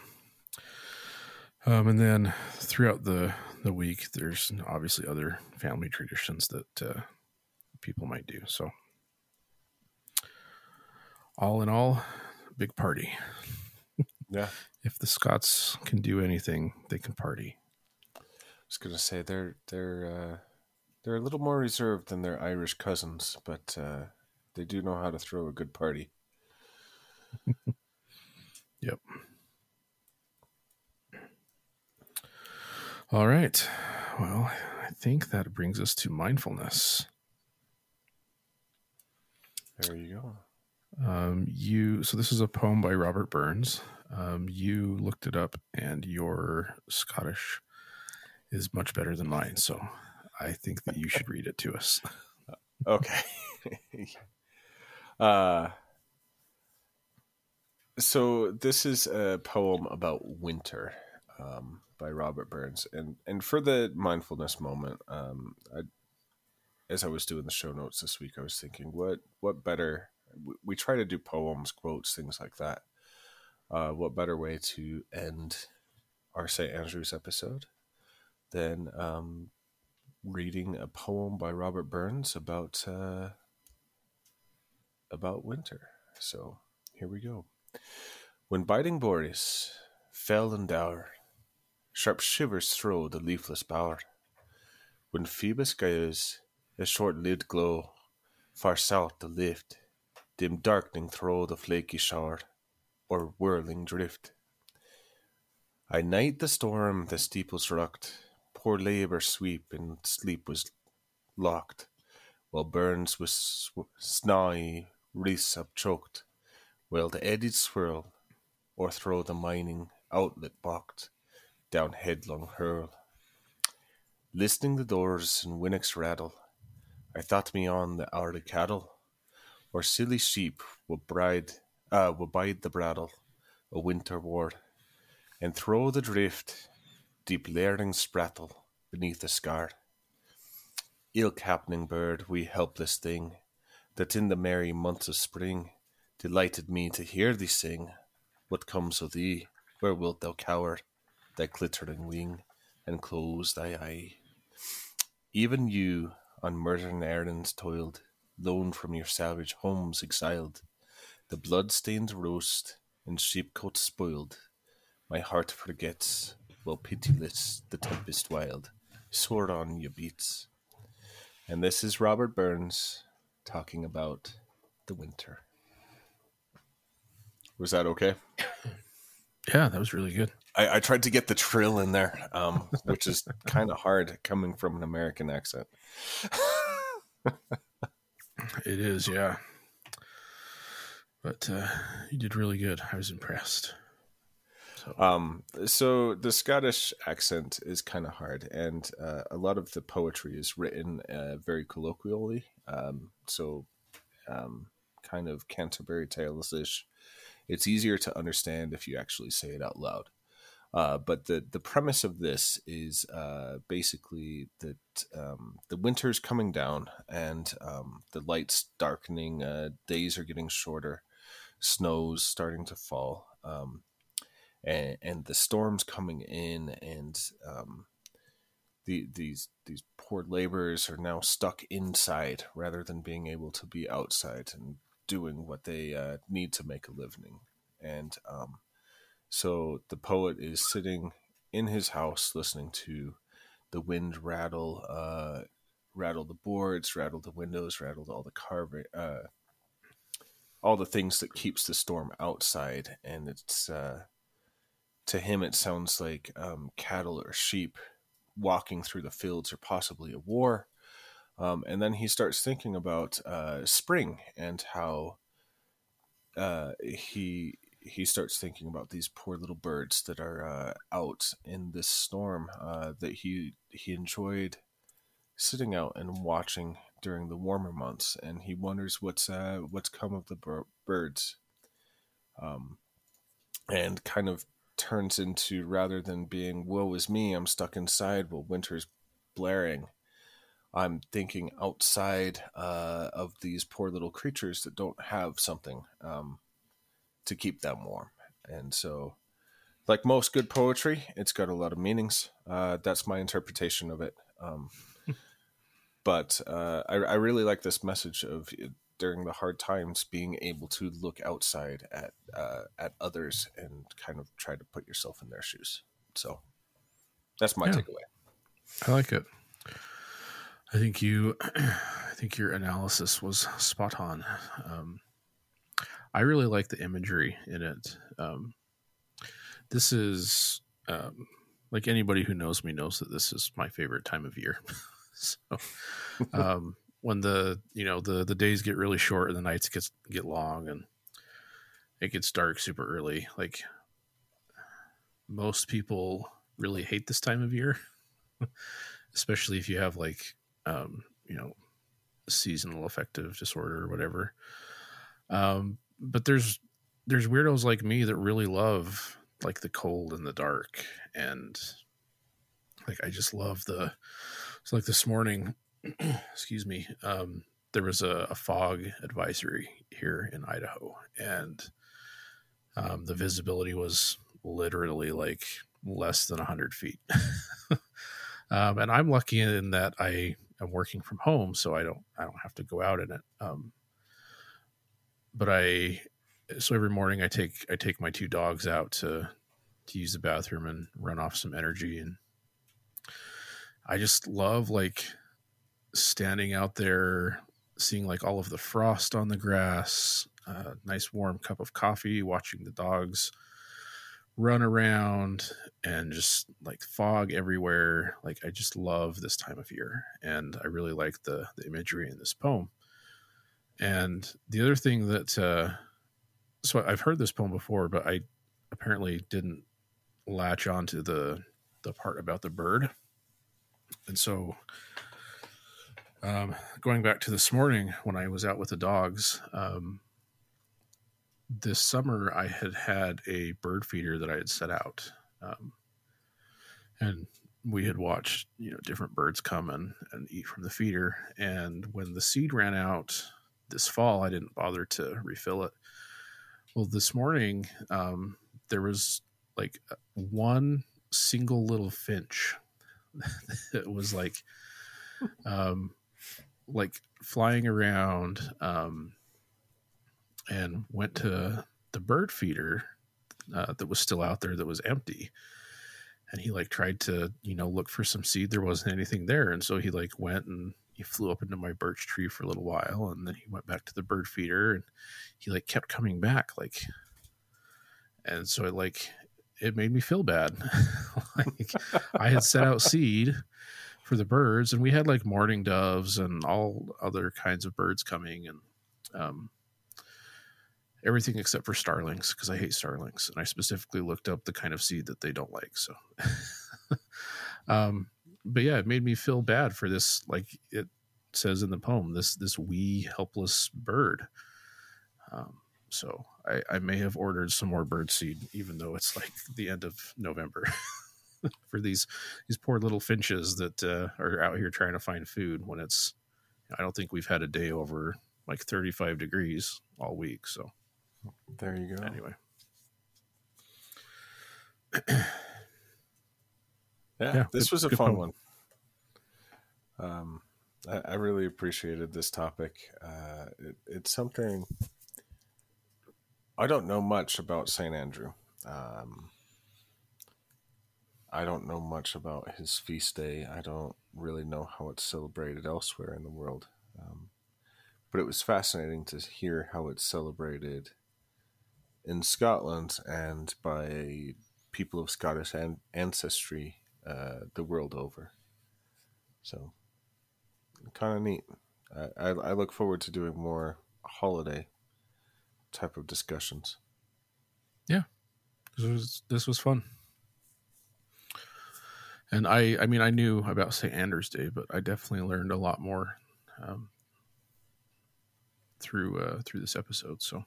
Um, and then throughout the the week, there's obviously other family traditions that uh, people might do. So, all in all, big party. Yeah, If the Scots can do anything, they can party. I was gonna say they're they're uh, they're a little more reserved than their Irish cousins, but uh, they do know how to throw a good party. Yep. All right. Well, I think that brings us to mindfulness. There you go. Um, you so this is a poem by Robert Burns. Um, you looked it up, and you're Scottish. is much better than mine. So I think that you should read it to us. Okay. uh, so this is a poem about winter um, by Robert Burns, and and for the mindfulness moment, um, I, as I was doing the show notes this week, I was thinking, what what better? We, try to do poems, quotes, things like that. Uh, what better way to end our St. Andrews episode than um, reading a poem by Robert Burns about uh, about winter. So here we go. When biting Boreas fell and dour, sharp shivers through the leafless bower. When Phoebus gaes a short-lived glow, far south the lift, dim darkening through the flaky shower, or whirling drift. I night the storm the steeples rocked, poor labour sweep and sleep was locked, while Burns was snawy wreaths upchoked, while the eddies swirl, or throw the mining outlet balked, down headlong hurl. Listening the doors and winnocks rattle, I thought me on the hourly cattle, or silly sheep would bride, uh, would bide the brattle, a winter ward, and throw the drift deep layering sprattle beneath the scar. Ill captaining bird, we helpless thing, that in the merry months of spring delighted me to hear thee sing. What comes of thee? Where wilt thou cower thy glittering wing and close thy eye? Even you on murdering errands toiled, lone from your savage homes exiled, the blood-stained roast and sheepcote spoiled, my heart forgets while pitiless the tempest wild sore on you beats. And this is Robert Burns talking about the winter. Was that okay? Yeah, that was really good. I, I tried to get the trill in there, um, which is kind of hard coming from an American accent. It is, yeah. But uh, you did really good. I was impressed. So, Um, so the Scottish accent is kind of hard, and uh, a lot of the poetry is written uh, very colloquially. Um, so, um, kind of Canterbury Tales ish. It's easier to understand if you actually say it out loud. Uh, but the the premise of this is uh, basically that um, the winter's coming down and um, the lights darkening. Uh, days are getting shorter. Snow's starting to fall. Um, and, and the storms coming in and um, the, these these poor laborers are now stuck inside rather than being able to be outside and doing what they uh, need to make a living. And um, so the poet is sitting in his house listening to the wind rattle uh, rattle the boards rattle the windows rattle all the carving uh, all the things that keeps the storm outside. And it's uh, to him it sounds like um, cattle or sheep walking through the fields or possibly a war um, and then he starts thinking about uh, spring and how uh, he he starts thinking about these poor little birds that are uh, out in this storm uh, that he he enjoyed sitting out and watching during the warmer months. And he wonders what's uh, what's come of the bir- birds. Um, and kind of turns into rather than being woe is me i'm stuck inside while winter's blaring i'm thinking outside uh, of these poor little creatures that don't have something um, to keep them warm and so like most good poetry it's got a lot of meanings uh, that's my interpretation of it um, but uh, I, I really like this message of uh, during the hard times being able to look outside at uh, at others and kind of try to put yourself in their shoes. So that's my Yeah. takeaway. I like it. I think you, I think your analysis was spot on. Um, I really like the imagery in it. Um, this is um, like anybody who knows me knows that this is my favorite time of year. so um, when the you know the the days get really short and the nights gets get long and it gets dark super early, like most people really hate this time of year especially if you have like um, you know seasonal affective disorder or whatever. Um, but there's there's weirdos like me that really love like the cold and the dark. And like I just love the it's like this morning excuse me um there was a, a, fog advisory here in Idaho. And um the visibility was literally like less than 100 feet. Um and I'm lucky in that I am working from home so I don't I don't have to go out in it um but I so every morning I take I take my two dogs out to to use the bathroom and run off some energy and I just love like standing out there seeing like all of the frost on the grass, a nice warm cup of coffee, watching the dogs run around and just like fog everywhere. Like I just love this time of year and I really like the the imagery in this poem. And the other thing that uh so I've heard this poem before, but I apparently didn't latch onto the the part about the bird. And so um, going back to this morning when I was out with the dogs, um, this summer I had had a bird feeder that I had set out. Um, and we had watched, you know, different birds come and, and eat from the feeder. And when the seed ran out this fall, I didn't bother to refill it. Well, this morning, um, there was like one single little finch that was like, um, like flying around, um, and went to the bird feeder uh, that was still out there that was empty. And he like tried to, you know, look for some seed. There wasn't anything there. And so he like went and he flew up into my birch tree for a little while and then he went back to the bird feeder and he like kept coming back like and so it like it made me feel bad like i had set out seed for the birds and we had like mourning doves and all other kinds of birds coming and um, everything except for starlings because i hate starlings and i specifically looked up the kind of seed that they don't like so um, but yeah it made me feel bad for this like it says in the poem this this wee helpless bird um, so I, I may have ordered some more bird seed, even though it's like the end of November for these these poor little finches that uh, are out here trying to find food when it's. I don't think we've had a day over like 35 degrees all week. So there you go. Anyway. yeah, yeah, this good, was a fun poem. one. Um, I, I, really appreciated this topic. Uh, it, it's something I don't know much about St. Andrew. Um, I don't know much about his feast day. I don't really know how it's celebrated elsewhere in the world. Um, but it was fascinating to hear how it's celebrated in Scotland and by people of Scottish an- ancestry uh, the world over. So, kind of neat. I, I, I look forward to doing more holiday type of discussions. Yeah, this was this was fun. And I, I mean, I knew about St. Andrew's Day, but I definitely learned a lot more um, through uh, through this episode. So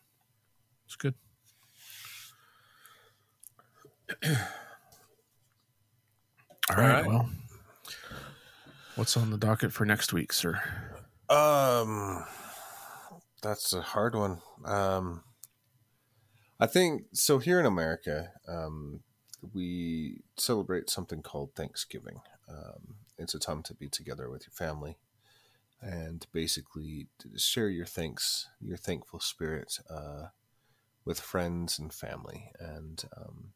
it's good. All right, right. Well, what's on the docket for next week, sir? Um, that's a hard one. Um, I think so. Here in America, um, we celebrate something called Thanksgiving. Um, it's a time to be together with your family and basically share your thanks, your thankful spirit uh, with friends and family. And um,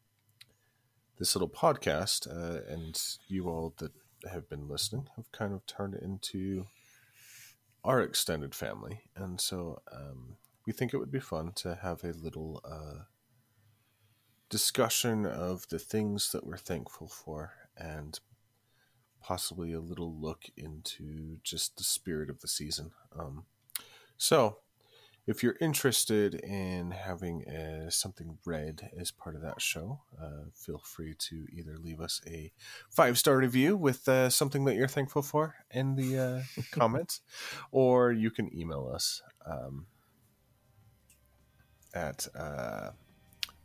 this little podcast, uh, and you all that have been listening, have kind of turned into our extended family. And so um, we think it would be fun to have a little uh, discussion of the things that we're thankful for and possibly a little look into just the spirit of the season. Um, so, if you're interested in having uh, something read as part of that show, uh, feel free to either leave us a five star review with uh, something that you're thankful for in the uh, comments, or you can email us um, at uh,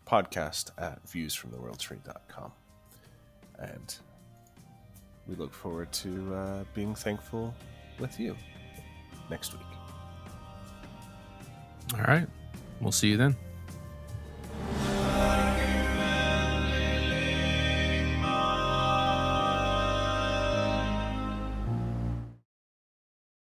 podcast at viewsfromtheworldtree.com. And we look forward to uh, being thankful with you next week. All right. We'll see you then.